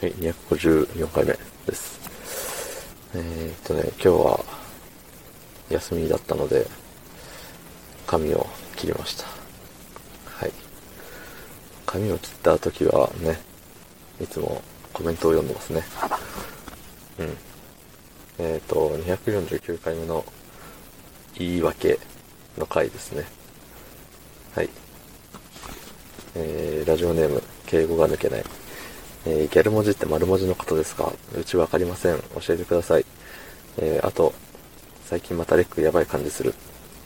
はい、254回目です。えー、っとね、今日は休みだったので、髪を切りました。はい。髪を切った時はね、いつもコメントを読んでますね。うん。えー、っと、249回目の言い訳の回ですね。はい。えー、ラジオネーム、敬語が抜けない。えーギャル文字って丸文字のことですか？うちわかりません。教えてください。えーあと、最近またレックやばい感じする。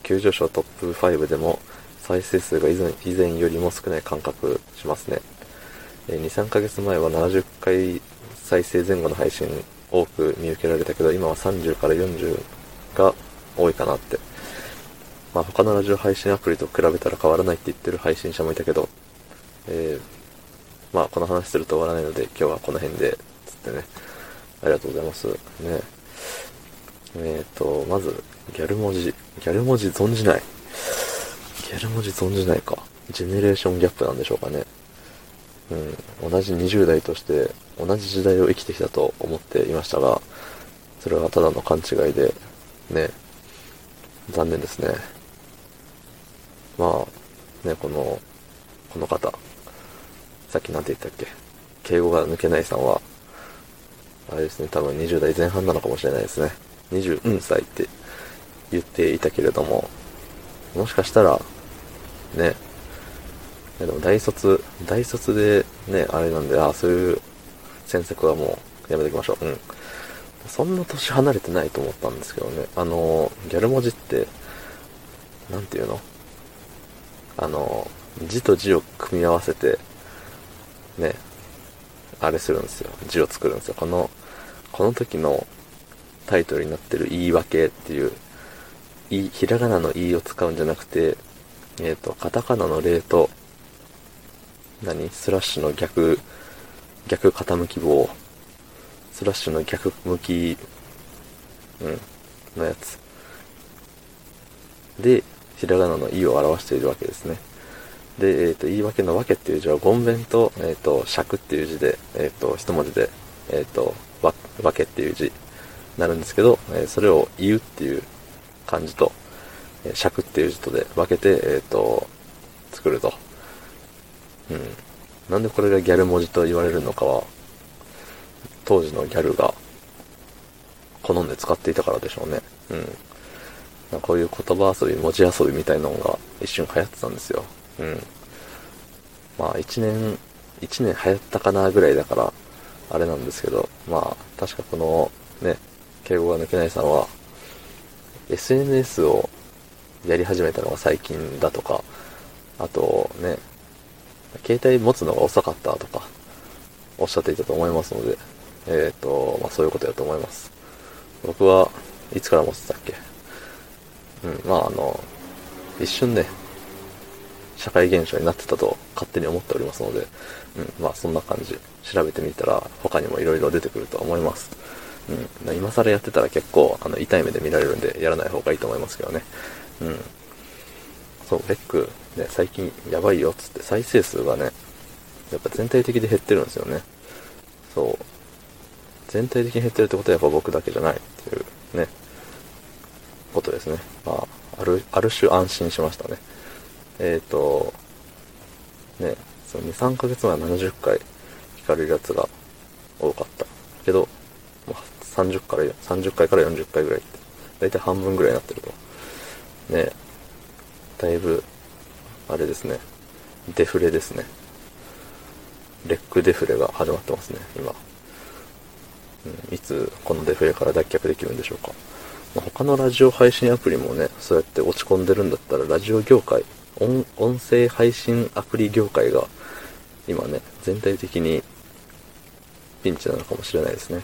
急上昇トップ5でも再生数が以前以前よりも少ない感覚しますね。えー2、3ヶ月前は70回再生前後の配信多く見受けられたけど、今は30から40が多いかなって。まあ他のラジオ配信アプリと比べたら変わらないって言ってる配信者もいたけど、えーまあこの話すると終わらないので今日はこの辺で、つってね。ありがとうございます。ね。えっ、と、まず、ギャル文字。ギャル文字存じない。ギャル文字存じないか。ジェネレーションギャップなんでしょうかね。うん。同じ20代として、同じ時代を生きてきたと思っていましたが、それはただの勘違いで、ね。残念ですね。まあ、ね、この、この方。さっきなんて言ったっけ？敬語が抜けないさんは、あれですね、多分20代前半なのかもしれないですね。20歳って言っていたけれども、もしかしたら、ね、でも大卒、大卒でね、あれなんで、ああ、そういう詮索はもうやめときましょう。うん。そんな年離れてないと思ったんですけどね。あの、ギャル文字って、なんていうの？あの、字と字を組み合わせて、ね、あれするんですよ。字を作るんですよ。この、この時のタイトルになってる言い訳っていう、いひらがなの言いを使うんじゃなくて、えっ、と、カタカナの例と、何？スラッシュの逆、逆傾き棒、スラッシュの逆向き、うん、のやつ。で、ひらがなの意を表しているわけですね。で、えっ、と、言い訳のわけっていう字は、ゴンベンと、えっ、と、尺っていう字で、えっ、と、一文字で、えっ、と、わ、わけっていう字になるんですけど、えそれを言うっていう漢字と、えー尺っていう字とで分けて、えっ、と、作ると。うん。なんでこれがギャル文字と言われるのかは、当時のギャルが好んで使っていたからでしょうね。うん。こういう言葉遊び、文字遊びみたいなのが一瞬流行ってたんですよ。うん。まあ一年、一年流行ったかなぐらいだから、あれなんですけど、まあ確かこのね、敬語が抜けないさんは、SNS をやり始めたのが最近だとか、あとね、携帯持つのが遅かったとか、おっしゃっていたと思いますので、えっ、と、まあそういうことだと思います。僕はいつから持ってたっけ？うん、まああの、一瞬ね、社会現象になってたと勝手に思っておりますので、うん、まあそんな感じ。調べてみたら他にも色々出てくると思います。うん、今更やってたら結構あの痛い目で見られるんでやらない方がいいと思いますけどね。うん。そう、レックね、最近やばいよっつって再生数がね、やっぱ全体的で減ってるんですよね。そう。全体的に減ってるってことはやっぱ僕だけじゃないっていうね、ことですね。まあ、ある、ある種安心しましたね。えっ、と、ね、その2、3ヶ月前は70回聞かれるやつが多かった。けど、まあ、30から、30回から40回ぐらいって、だいたい半分ぐらいになってると。ね、だいぶ、あれですね、デフレですね。レックデフレが始まってますね、今。うん、いつこのデフレから脱却できるんでしょうか。ま他のラジオ配信アプリもね、そうやって落ち込んでるんだったら、ラジオ業界、音音声配信アプリ業界が、今ね、全体的にピンチなのかもしれないですね。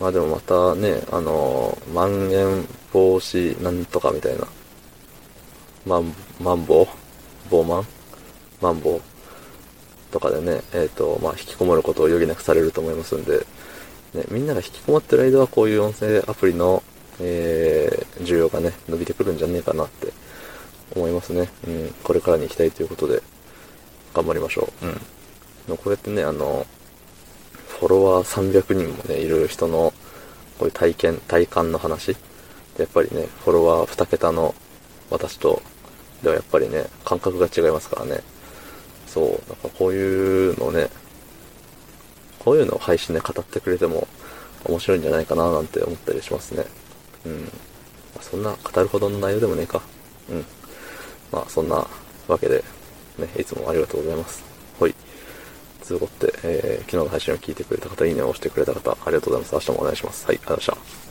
まあでもまたね、あのー、まん延防止なんとかみたいな、まん、マンボウボーマンマンボとかでね、えっ、と、まあ引きこもることを余儀なくされると思いますんで、ね、みんなが引きこもってる間はこういう音声アプリの、えー、需要がね、伸びてくるんじゃねえかなって思いますね。うん、これからに行きたいということで、頑張りましょう。うん。でもこれってね、あの、フォロワー300人もね、いる人の、こういう体験、体感の話。やっぱりね、フォロワー2桁の私と、ではやっぱりね、感覚が違いますからね。そう、なんかこういうのね、こういうのを配信で語ってくれても面白いんじゃないかななんて思ったりしますね。うん。そんな語るほどの内容でもねえか。うん。まあそんなわけで、ね、いつもありがとうございます。はい。つうこって、えー、昨日の配信を聞いてくれた方、いいねを押してくれた方、ありがとうございます。明日もお願いします。はい、ありがとうございました。